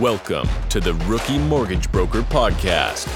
Welcome to the Rookie Mortgage Broker Podcast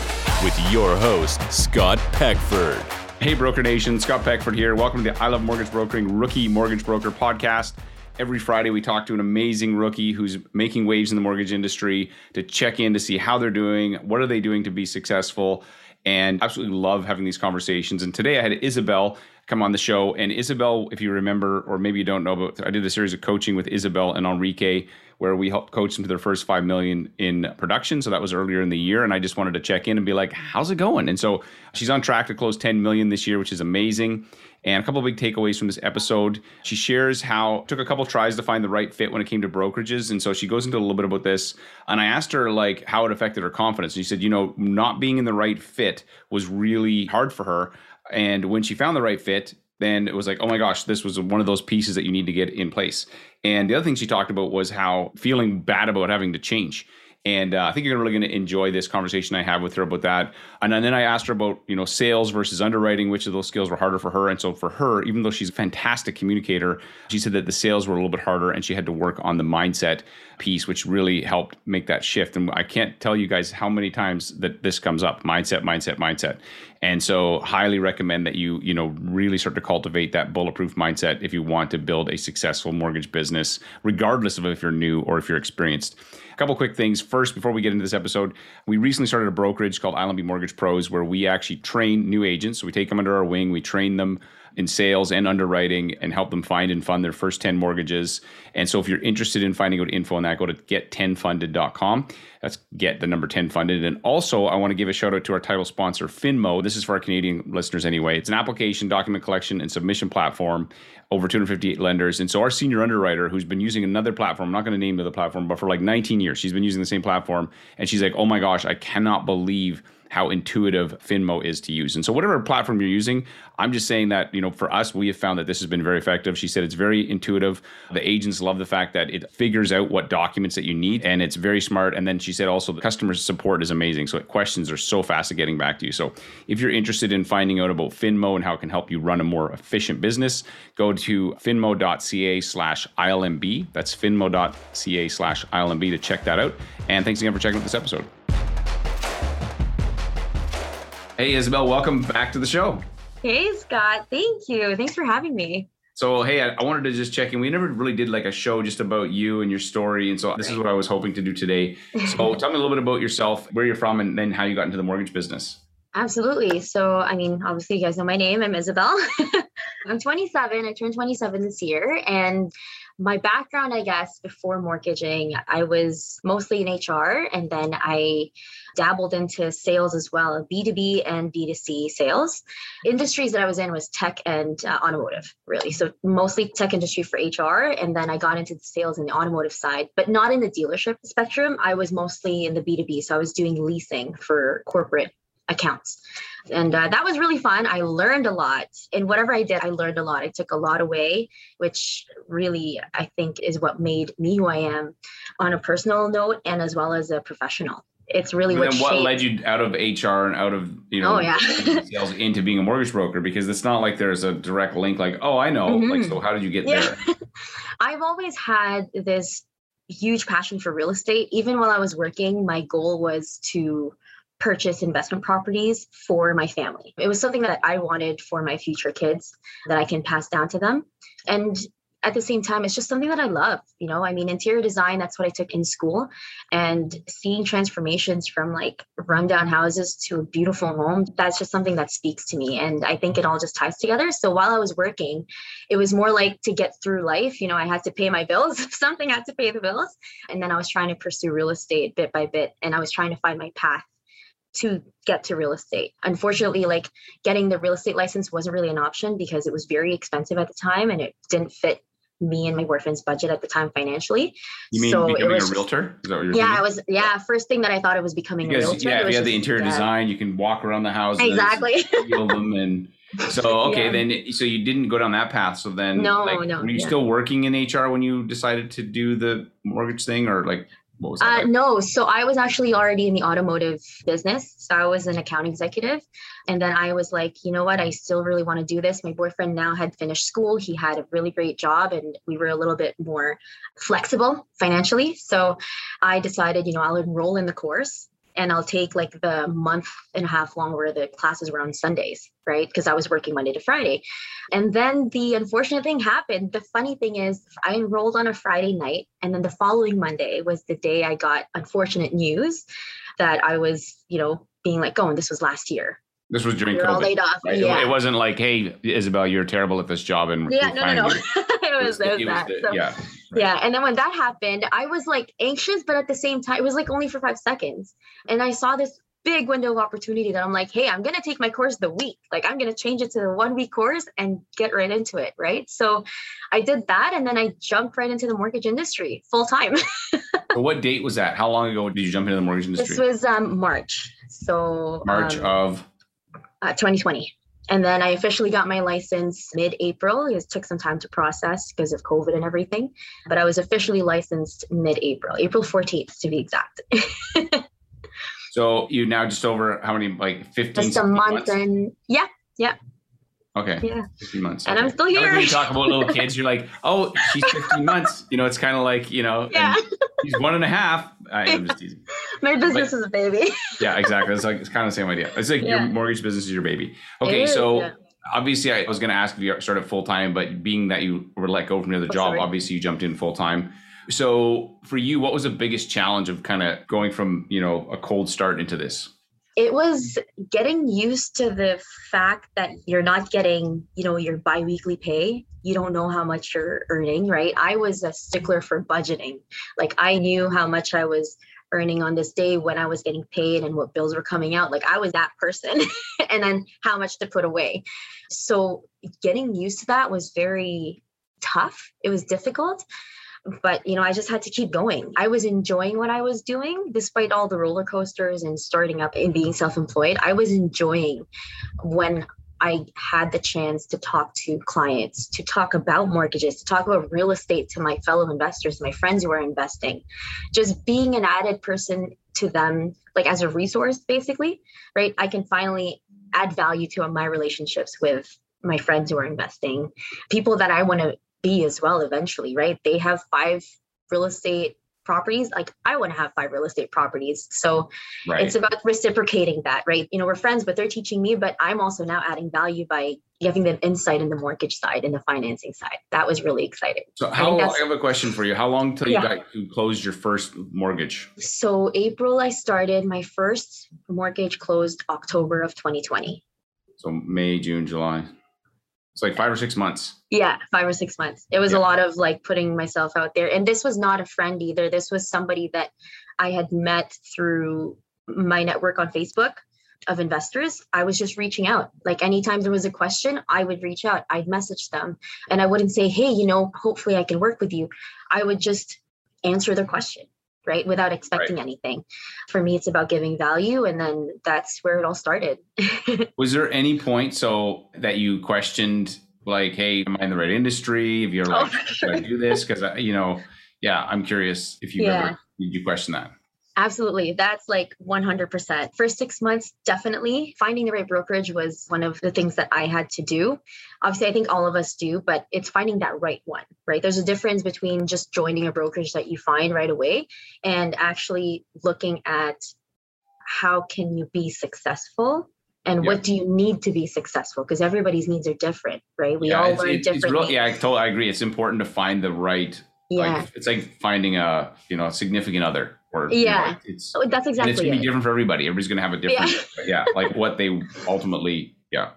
with your host, Scott Peckford. Hey, Broker Nation, Scott Peckford here. Welcome to the I Love Mortgage Brokering Rookie Mortgage Broker Podcast. Every Friday, we talk to an amazing rookie who's making waves in the mortgage industry to check in to see how they're doing, what are they doing to be successful, and absolutely love having these conversations. And today I had Isabel come on the show. And Isabel, if you remember, or maybe you don't know, but I did a series of coaching with Isabel and Enrique where we helped coach them to their first five million in production. So that was earlier in the year, and I just wanted to check in and be like, "How's it going?" And so she's on track to close 10 million this year, which is amazing. And a couple of big takeaways from this episode. She shares how took a couple tries to find the right fit when it came to brokerages. And so she goes into a little bit about this. And I asked her like how it affected her confidence. And she said, you know, not being in the right fit was really hard for her. And when she found the right fit, then it was like, oh my gosh, this was one of those pieces that you need to get in place. And the other thing she talked about was how feeling bad about having to change. And uh, I think you're really going to enjoy this conversation I have with her about that. And then I asked her about, you know, sales versus underwriting, which of those skills were harder for her. And so for her, even though she's a fantastic communicator, she said that the sales were a little bit harder and she had to work on the mindset piece, which really helped make that shift. And I can't tell you guys how many times that this comes up mindset, mindset, mindset. And so highly recommend that you, you know, really start to cultivate that bulletproof mindset if you want to build a successful mortgage business, regardless of if you're new or if you're experienced. A couple quick things. First, before we get into this episode, we recently started a brokerage called ILMB Mortgage Pros where we actually train new agents. So we take them under our wing, we train them in sales and underwriting and help them find and fund their first 10 mortgages. And so if you're interested in finding out info on that, go to get10funded.com. That's get the number 10 funded. And also, I want to give a shout out to our title sponsor, Finmo. This is for our Canadian listeners anyway. It's an application, document collection, and submission platform over 258 lenders. And so our senior underwriter, who's been using another platform, I'm not going to name the platform, but for like 19 years, she's been using the same platform. And she's like, oh my gosh, I cannot believe how intuitive Finmo is to use. And so whatever platform you're using, I'm just saying that, you know, for us, we have found that this has been very effective. She said it's very intuitive. The agents love the fact that it figures out what documents that you need and it's very smart. And then she said also the customer support is amazing. So questions are so fast at getting back to you. So if you're interested in finding out about Finmo and how it can help you run a more efficient business, go to finmo.ca slash ILMB. That's finmo.ca slash ILMB to check that out. And thanks again for checking out this episode. Hey, Isabel, welcome back to the show. Hey, Scott. Thank you. Thanks for having me. So, hey, I, I wanted to just check in. We never really did like a show just about you and your story. And so, this is what I was hoping to do today. So, tell me a little bit about yourself, where you're from, and then how you got into the mortgage business. Absolutely. So, I mean, obviously, you guys know my name. I'm Isabel. I'm 27. I turned 27 this year. And my background, I guess, before mortgaging, I was mostly in HR and then I dabbled into sales as well, B2B and B2C sales. Industries that I was in was tech and uh, automotive, really. So mostly tech industry for HR. And then I got into the sales in the automotive side, but not in the dealership spectrum. I was mostly in the B2B. So I was doing leasing for corporate accounts. And uh, that was really fun. I learned a lot. And whatever I did, I learned a lot. I took a lot away, which really, I think, is what made me who I am on a personal note and as well as a professional it's really what, what led you out of HR and out of you know oh, yeah. sales into being a mortgage broker because it's not like there's a direct link like oh I know mm-hmm. like so how did you get yeah. there? I've always had this huge passion for real estate. Even while I was working, my goal was to purchase investment properties for my family. It was something that I wanted for my future kids that I can pass down to them. And at the same time, it's just something that I love. You know, I mean, interior design, that's what I took in school. And seeing transformations from like rundown houses to a beautiful home, that's just something that speaks to me. And I think it all just ties together. So while I was working, it was more like to get through life. You know, I had to pay my bills, something had to pay the bills. And then I was trying to pursue real estate bit by bit. And I was trying to find my path to get to real estate. Unfortunately, like getting the real estate license wasn't really an option because it was very expensive at the time and it didn't fit me and my boyfriend's budget at the time financially. You mean so becoming a realtor? Is that what you're yeah, I was yeah, first thing that I thought it was becoming because, a realtor. Yeah, if you have the interior design, you can walk around the house exactly feel them and so okay, yeah. then so you didn't go down that path. So then no, like, no. Were you yeah. still working in HR when you decided to do the mortgage thing or like What was that? Uh, no, so I was actually already in the automotive business. So I was an account executive. And then I was like, you know what? I still really want to do this. My boyfriend now had finished school. He had a really great job and we were a little bit more flexible financially. So I decided, you know, I'll enroll in the course and I'll take like the month and a half long where the classes were on Sundays, right? Because I was working Monday to Friday. And then the unfortunate thing happened. The funny thing is, I enrolled on a Friday night, and then the following Monday was the day I got unfortunate news that I was, you know, being like, oh, and this was last year. This was during COVID. laid off. Right? Yeah. It wasn't like, hey, Isabel, you're terrible at this job, and yeah, no, no, no. firing you. it was, it was that. the- So- yeah. Yeah. And then when that happened, I was like anxious, but at the same time, it was like only for five seconds. And I saw this big window of opportunity that I'm like, hey, I'm going to take my course the week. Like, I'm going to change it to the one week course and get right into it. Right. So I did that. And then I jumped right into the mortgage industry full time. So what date was that? How long ago did you jump into the mortgage industry? this was um, March. So March um, of. uh, 2020. And then I officially got my license mid April. It took some time to process because of COVID and everything. But I was officially licensed mid April, April 14th to be exact. So you now just over how many like 15 Just a month months? and yeah, yeah, Okay. yeah. 15 months. And I'm still I like here. when you talk about little kids, you're like, oh, she's 15 months. You know, it's kind of like, you know, Yeah. she's one and a half. I, am just teasing. My business is a baby. Yeah, exactly. It's like it's kind of the same idea. It's like your mortgage business is your baby. Okay, It is, so yeah. obviously I was going to ask if you started full time, but being that you were let go from the other Oh, job, sorry. obviously you jumped in full time. So for you, what was the biggest challenge of kind of going from you know a cold start into this? It was getting used to the fact that you're not getting, you know, your biweekly pay. You don't know how much you're earning, right? I was a stickler for budgeting. Like I knew how much I was earning on this day when I was getting paid and what bills were coming out. Like I was that person and then how much to put away. So getting used to that was very tough. It was difficult. But you know, I just had to keep going. I was enjoying what I was doing despite all the roller coasters and starting up and being self-employed. I was enjoying when I had the chance to talk to clients, to talk about mortgages, to talk about real estate to my fellow investors, my friends who are investing, just being an added person to them, like as a resource, basically, right? I can finally add value to my relationships with my friends who are investing, people that I want to be as well eventually, right? They have five real estate properties. Like I want to have five real estate properties. So Right. it's about reciprocating that, right? You know, we're friends, but they're teaching me, but I'm also now adding value by giving them insight in the mortgage side and the financing side. That was really exciting. so I how think I have a question for you. How long till you Yeah. got you closed your first mortgage? So April, I started my first mortgage closed October of 2020. So May, June, July. It's like five or six months. Yeah, five or six months. It was Yeah. a lot of like putting myself out there. And this was not a friend either. This was somebody that I had met through my network on Facebook of investors. I was just reaching out. Like anytime there was a question, I would reach out. I'd message them and I wouldn't say, hey, you know, hopefully I can work with you. I would just answer their question, right? Without expecting anything. For me, it's about giving value. And then that's where it all started. Was there any point so that you questioned like, hey, am I in the right industry? If you're Oh, like, for should I do this? Because you know, yeah, I'm curious if you Yeah. ever did you question that? Absolutely. That's like 100%. First six months, definitely. Finding the right brokerage was one of the things that I had to do. Obviously, I think all of us do, but it's finding that right one, right? There's a difference between just joining a brokerage that you find right away and actually looking at how can you be successful and Yeah. what do you need to be successful because everybody's needs are different right we yeah, all learn differently real, yeah, I totally I agree. It's important to find the right. Yeah Like, it's like finding a you know a significant other. Or you know, Yeah. it's Oh, that's exactly. it's gonna be different for everybody. Everybody's gonna have a different. Yeah, like what they ultimately. Yeah.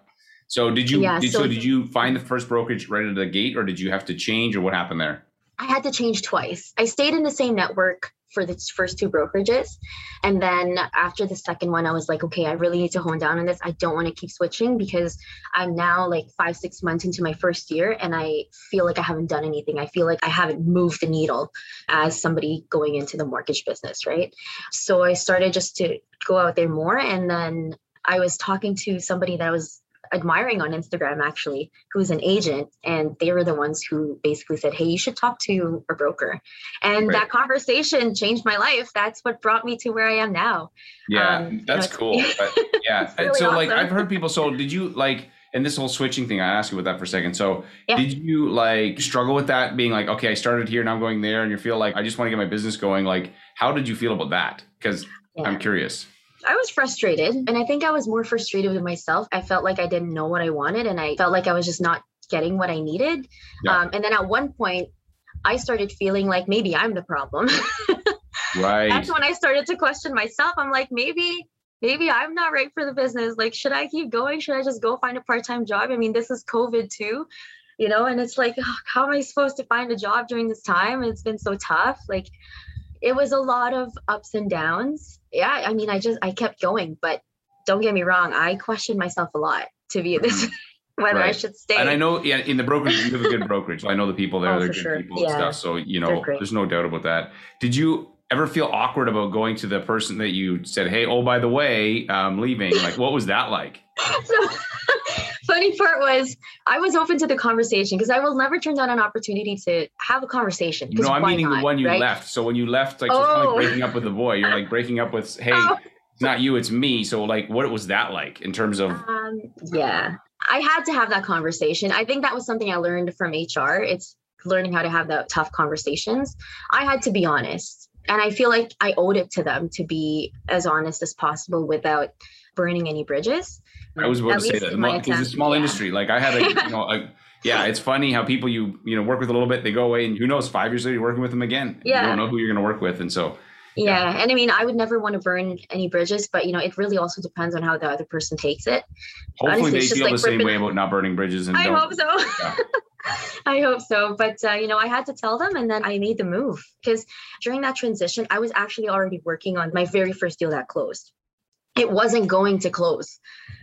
So did you? Yeah, did, so, so- did you find the first brokerage right at the gate, or did you have to change, or what happened there? I had to change twice. I stayed in the same network for the first two brokerages. And then after the second one, I was like, okay, I really need to hone down on this. I don't want to keep switching because I'm now like five, six months into my first year and I feel like I haven't done anything. I feel like I haven't moved the needle as somebody going into the mortgage business, right? So I started just to go out there more. And then I was talking to somebody that was admiring on Instagram actually, who's an agent, and they were the ones who basically said, Hey, you should talk to a broker. And right. that conversation changed my life. That's what brought me to where I am now. Yeah, um, that's you know, cool. But, yeah. really so, awesome. like, I've heard people, so did you like, and this whole switching thing, I asked you about that for a second. So, yeah. did you like struggle with that being like, okay, I started here, now I'm going there, and you feel like I just want to get my business going? Like, how did you feel about that? Because yeah. I'm curious. I was frustrated. And I think I was more frustrated with myself. I felt like I didn't know what I wanted and I felt like I was just not getting what I needed. Yeah. Um, and then at one point, I started feeling like maybe I'm the problem. right. That's when I started to question myself. I'm like, maybe, maybe I'm not right for the business. Like, should I keep going? Should I just go find a part time job? I mean, this is COVID too, you know, and it's like, how am I supposed to find a job during this time? It's been so tough. Like, it was a lot of ups and downs. Yeah, I mean, I just I kept going, but don't get me wrong, I questioned myself a lot to be this mm-hmm. whether right. I should stay. And I know, yeah, in the brokerage, you have a good brokerage. I know the people there; oh, they're good sure. people yeah. and stuff. So you know, there's no doubt about that. Did you ever feel awkward about going to the person that you said, "Hey, oh by the way, I'm leaving"? Like, what was that like? So, funny part was I was open to the conversation because I will never turn down an opportunity to have a conversation. No, I'm meaning not, the one you right? left. So when you left, like, oh. so like breaking up with the boy, you're like breaking up with, hey, oh. it's not you, it's me. So like, what was that like in terms of? Um, yeah, I had to have that conversation. I think that was something I learned from HR. It's learning how to have the tough conversations. I had to be honest. And I feel like I owed it to them to be as honest as possible without burning any bridges. I was about to say that because it's a small yeah. industry. Like I had a, you know, a, yeah, it's funny how people you you know work with a little bit, they go away, and who knows, five years later you're working with them again. Yeah, you don't know who you're going to work with, and so. Yeah. yeah. and I mean, I would never want to burn any bridges, but you know, it really also depends on how the other person takes it. Hopefully, Honestly, they feel like the same way about not burning bridges. And I hope so. Yeah. I hope so. But, uh, you know, I had to tell them and then I made the move because during that transition, I was actually already working on my very first deal that closed it wasn't going to close.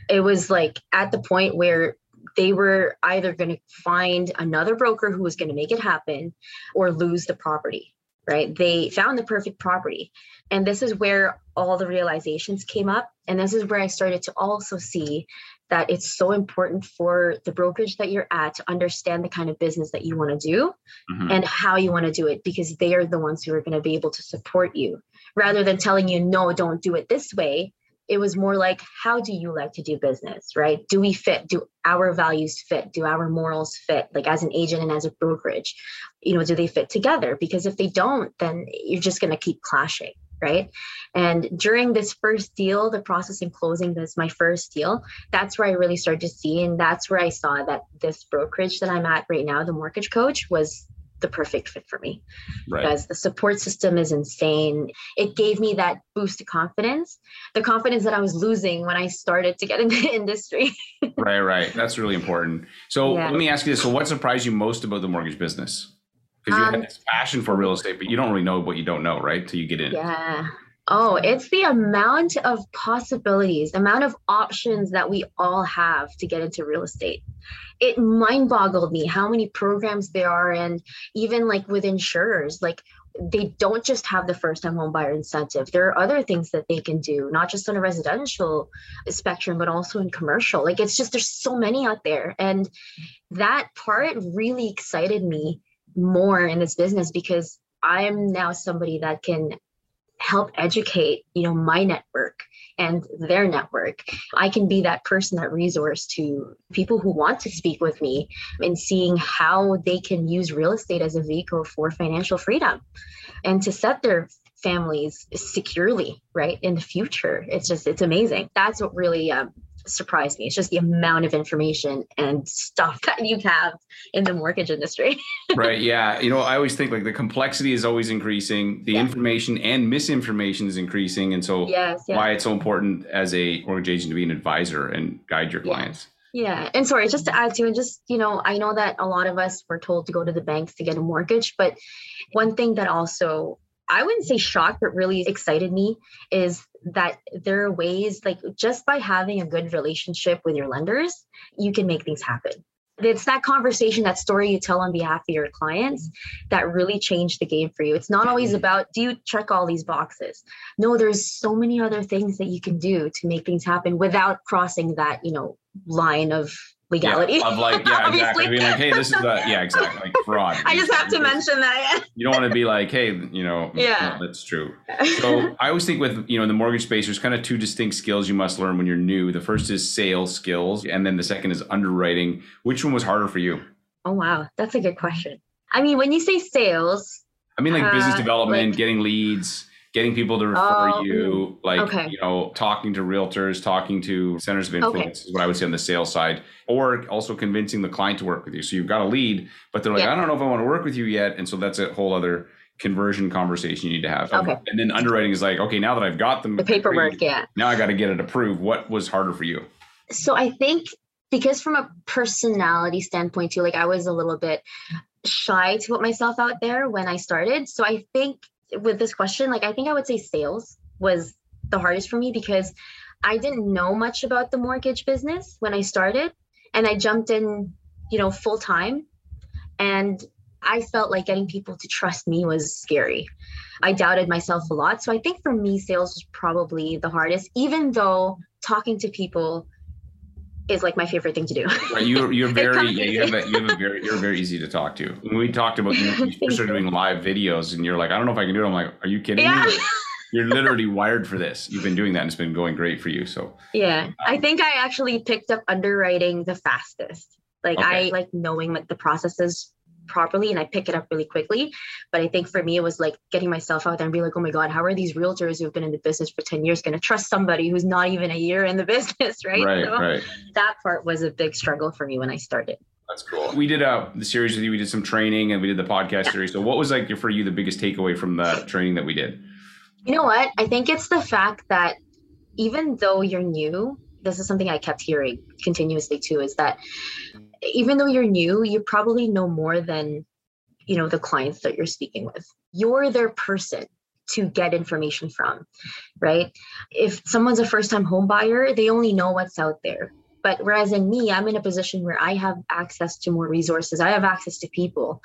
It was like at the point where they were either going to find another broker who was going to make it happen or lose the property, right? They found the perfect property. And this is where all the realizations came up. And this is where I started to also see that it's so important for the brokerage that you're at to understand the kind of business that you want to do mm-hmm. and how you want to do it because they are the ones who are going to be able to support you rather than telling you, no, don't do it this way it was more like how do you like to do business right? Do we fit? Do our values fit? Do our morals fit? Like as an agent and as a brokerage you know do they fit together? Because if they don't then you're just going to keep clashing right? And during this first deal the process in closing this my first deal that's where i really started to see and that's where i saw that this brokerage that i'm at right now the mortgage coach was the perfect fit for me right. because the support system is insane. It gave me that boost of confidence, the confidence that I was losing when I started to get in the industry. right, right. That's really important. So yeah. let me ask you this. So what surprised you most about the mortgage business? Because you um, this passion for real estate, but you don't really know what you don't know, right? Till you get in. Yeah. Oh, it's the amount of possibilities, amount of options that we all have to get into real estate. It mind boggled me how many programs there are, and even like with insurers, like they don't just have the first time home buyer incentive. There are other things that they can do, not just on a residential spectrum, but also in commercial. Like it's just, there's so many out there. And that part really excited me more in this business because I'm now somebody that can help educate you know my network and their network. I can be that person that resource to people who want to speak with me and seeing how they can use real estate as a vehicle for financial freedom and to set their families securely right in the future. It's just it's amazing. That's what really um, surprised me. It's just the amount of information and stuff that you have in the mortgage industry. right. Yeah. You know, I always think like the complexity is always increasing, the yeah. information and misinformation is increasing. And so yes, yeah. why it's so important as a mortgage agent to be an advisor and guide your clients. Yeah. Yeah. And sorry, just to add to and just, you know, I know that a lot of us were told to go to the banks to get a mortgage, but one thing that also I wouldn't say shocked, but really excited me is that there are ways, like just by having a good relationship with your lenders, you can make things happen. it's that conversation, that story you tell on behalf of your clients that really changed the game for you. It's not always about do you check all these boxes? No, there's so many other things that you can do to make things happen without crossing that, you know, line of legality. Yeah, of like, yeah, exactly. Being like, hey, this is the yeah, exactly. Like fraud. I just have to mention that. you don't want to be like, hey, you know, yeah, no, that's true. So I always think with you know the mortgage space, there's kind of two distinct skills you must learn when you're new. The first is sales skills, and then the second is underwriting. Which one was harder for you? Oh wow, that's a good question. I mean, when you say sales, I mean like business uh, development, like, getting leads getting people to refer oh, you, like okay. you know, talking to realtors, talking to centers of influence okay. is what I would say on the sales side, or also convincing the client to work with you. So you've got a lead, but they're like, yeah. I don't know if I want to work with you yet, and so that's a whole other conversion conversation you need to have. Okay. And then underwriting is like, okay, now that I've got them, the paperwork, yeah. Now I got to get it approved. What was harder for you? So I think because from a personality standpoint too, like I was a little bit shy to put myself out there when I started. So I think with this question, like I think I would say sales was the hardest for me because I didn't know much about the mortgage business when I started and I jumped in, you know, full time and I felt like getting people to trust me was scary. I doubted myself a lot. So I think for me, sales was probably the hardest, even though talking to people is like my favorite thing to do. Right, you're you're very yeah, you have a, you have a very you're very easy to talk to. When we talked about you, you started doing live videos and you're like, I don't know if I can do it. I'm like, are you kidding yeah. me? You're literally wired for this. You've been doing that and it's been going great for you. So yeah, um, I think I actually picked up underwriting the fastest. Like okay. I like knowing what the processes properly and I pick it up really quickly. But I think for me, it was like getting myself out there and be like, oh my God, how are these realtors who've been in the business for 10 years going to trust somebody who's not even a year in the business? Right. Right, so right. That part was a big struggle for me when I started. That's cool. We did uh, the series with you. We did some training and we did the podcast yeah. series. So, what was like for you the biggest takeaway from the training that we did? You know what? I think it's the fact that even though you're new, this is something I kept hearing continuously too, is that even though you're new, you probably know more than you know the clients that you're speaking with. You're their person to get information from, right? If someone's a first-time home buyer, they only know what's out there. But whereas in me, I'm in a position where I have access to more resources. I have access to people,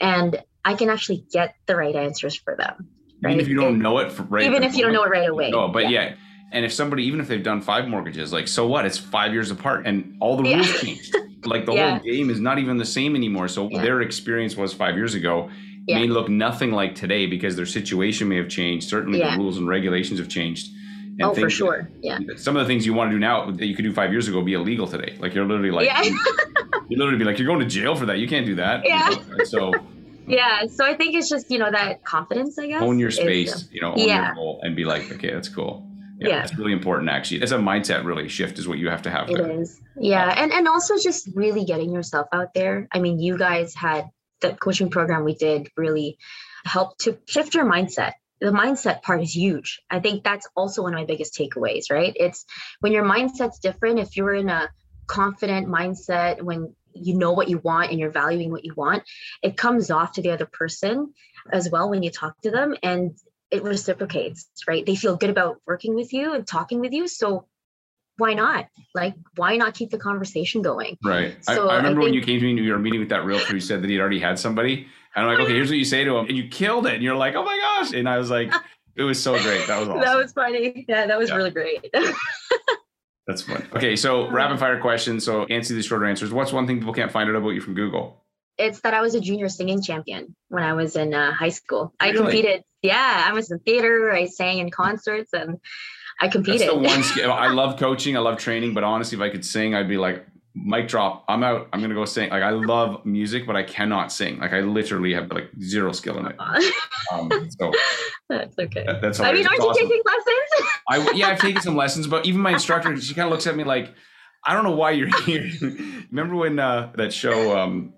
and I can actually get the right answers for them. Right? Even if you don't know it, right even if you don't know it right away. No, but yeah. yeah. And if somebody, even if they've done five mortgages, like so what? It's five years apart, and all the rules yeah. changed. Like the yeah. whole game is not even the same anymore. So yeah. their experience was five years ago may look nothing like today because their situation may have changed. Certainly the rules and regulations have changed. And oh, for sure. Yeah. Some of the things you want to do now that you could do five years ago be illegal today. Like you're literally like, yeah. you literally be like, you're going to jail for that. You can't do that. Yeah. You know? So. Yeah. So I think it's just you know that confidence. I guess own your space. Is, you know, own yeah. your role and be like, okay, that's cool yeah, yeah. it's really important actually. It's a mindset really shift is what you have to have It there. is, yeah and and also just really getting yourself out there. I mean you guys had the coaching program we did really helped to shift your mindset. The mindset part is huge. I think that's also one of my biggest takeaways right? It's when your mindset's different if you're in a confident mindset when you know what you want and you're valuing what you want it comes off to the other person as well when you talk to them. And it reciprocates, right? They feel good about working with you and talking with you. So why not? Like, why not keep the conversation going? Right. So I, I remember I think, when you came to me, you were meeting with that realtor who said that he'd already had somebody. And I'm like, okay, here's what you say to him. And you killed it. And you're like, oh my gosh. And I was like, it was so great. That was awesome. That was funny. Yeah, that was yeah. really great. That's fun. Okay, so uh-huh. rapid fire questions. So answer these shorter answers. What's one thing people can't find out about you from Google? It's that I was a junior singing champion when I was in uh, high school. Really? I competed. Yeah, I was in theater. I sang in concerts, and I competed. That's the one skill. I love coaching. I love training. But honestly, if I could sing, I'd be like, mic drop. I'm out. I'm gonna go sing. Like I love music, but I cannot sing. Like I literally have like zero skill in it. Um, so that's okay. That, that's I mean, aren't awesome. you taking lessons? I yeah, I've taken some lessons, but even my instructor, she kind of looks at me like, I don't know why you're here. Remember when uh, that show? Um,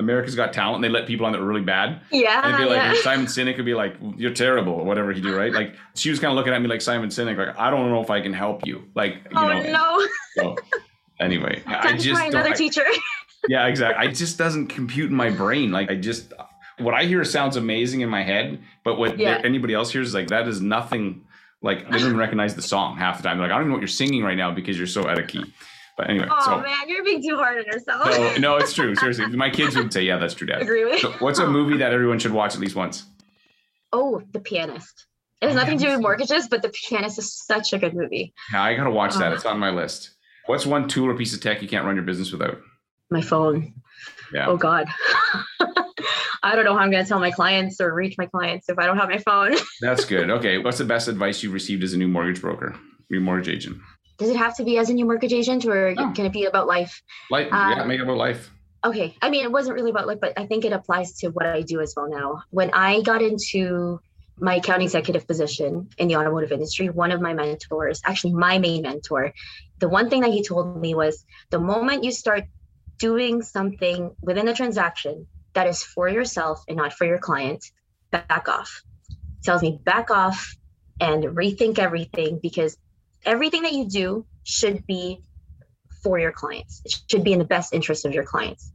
America's Got Talent, and they let people on that were really bad. Yeah. And be like, yeah. Simon Sinek would be like, "You're terrible," or whatever he do, right? Like she was kind of looking at me like Simon Sinek, like, "I don't know if I can help you." Like, you oh know, no. So, anyway, I just another teacher. yeah, exactly. I just doesn't compute in my brain. Like, I just what I hear sounds amazing in my head, but what yeah. anybody else hears is like that is nothing. Like, they don't even recognize the song half the time. They're like, I don't even know what you're singing right now because you're so out of key. But anyway, Oh so man, you're being too hard on yourself. no, no, it's true. Seriously, my kids would say, "Yeah, that's true, Dad." Agree with So what's a oh. movie that everyone should watch at least once? Oh, The Pianist. It has Oh, nothing to do with mortgages, but The Pianist is such a good movie. Yeah, I gotta watch that. Oh. It's on my list. What's one tool or piece of tech you can't run your business without? My phone. Yeah. Oh God. I don't know how I'm going to tell my clients or reach my clients if I don't have my phone. That's good. Okay. What's the best advice you've received as a new mortgage broker, new mortgage agent? Does it have to be as a new mortgage agent, or No. can it be about life? Life, yeah, Um, make it about life. Okay. I mean, it wasn't really about life, but I think it applies to what I do as well now. When I got into my account executive position in the automotive industry, one of my mentors, actually my main mentor, the one thing that he told me was the moment you start doing something within a transaction that is for yourself and not for your client, back off. He tells me back off and rethink everything because everything that you do should be for your clients. It should be in the best interest of your clients.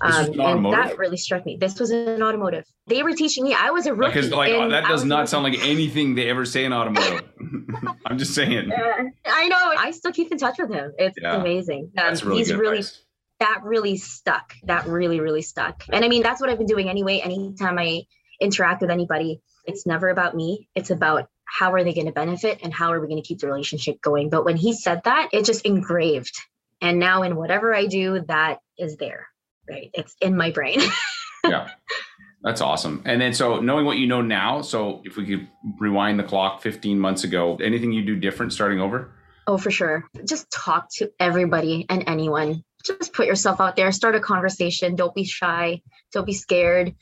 Um, and that really struck me. This was an automotive. They were teaching me. I was a rookie. Because like that does not sound like anything they ever say in automotive. I'm just saying. Uh, I know. I still keep in touch with him. It's Yeah. amazing. Um, That's really he's really advice. that really stuck. That really, really stuck. And I mean, that's what I've been doing anyway. Anytime I interact with anybody, it's never about me. It's about how are they going to benefit and how are we going to keep the relationship going. But when he said that, it just engraved. And now in whatever I do, that is there. Right. It's in my brain. yeah. That's awesome. And then so knowing what you know now, so if we could rewind the clock 15 months ago, anything you do different starting over? Oh, for sure. Just talk to everybody and anyone. Just put yourself out there, start a conversation. Don't be shy. Don't be scared.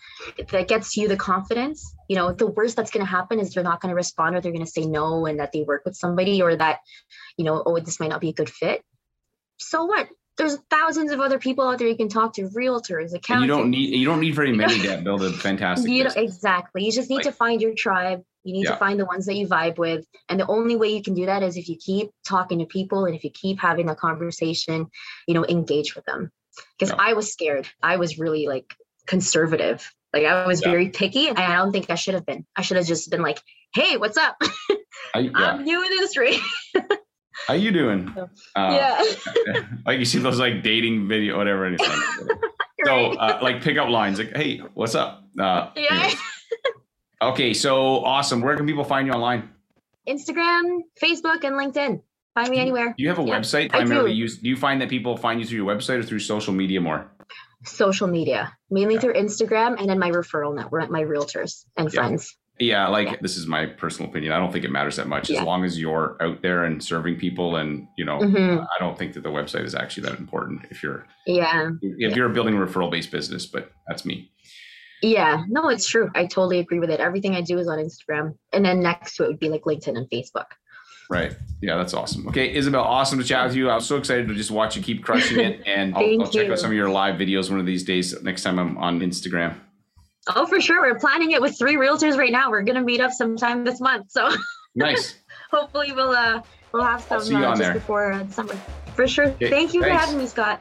That gets you the confidence, you know, the worst that's going to happen is they're not going to respond or they're going to say no and that they work with somebody or that, you know, oh, this might not be a good fit. So what? There's thousands of other people out there you can talk to, realtors, accountants. And you don't need you don't need very many to build a fantastic You exactly. You just need Like- to find your tribe. You need Yeah. to find the ones that you vibe with. And the only way you can do that is if you keep talking to people and if you keep having a conversation, you know, engage with them. Because Yeah. I was scared. I was really like conservative. Like I was Yeah. very picky and I don't think I should have been. I should have just been like, hey, what's up? Yeah. I'm new in the industry. How you doing? Yeah. Uh, yeah. like you see those like dating video, whatever. Anything. So uh, like pick up lines like, hey, what's up? Uh, yeah. Okay, so awesome. Where can people find you online? Instagram, Facebook, and LinkedIn. Find me anywhere. Do you have a Yeah, website I primarily do. use? Do you find that people find you through your website or through social media more? Social media, mainly Yeah. through Instagram and then my referral network, my realtors and Yeah. friends. Yeah, like this is my personal opinion. I don't think it matters that much as long as you're out there and serving people, and you know, Mhm. I don't think that the website is actually that important if you're Yeah. if you're building a referral based business. But that's me. Yeah. No, it's true. I totally agree with it. Everything I do is on Instagram. And then next to it would be like LinkedIn and Facebook. Right. Yeah, that's awesome. Okay, Isabel, awesome to chat with you. I was so excited to just watch you keep crushing it, and I'll, I'll check out some of your live videos one of these days. Next time I'm on Instagram. Oh, for sure. We're planning it with three realtors right now. We're gonna meet up sometime this month. So Nice. hopefully we'll uh we'll have some uh, just there. before uh, summer. For sure. Okay, Thank you thanks. for having me, Scott.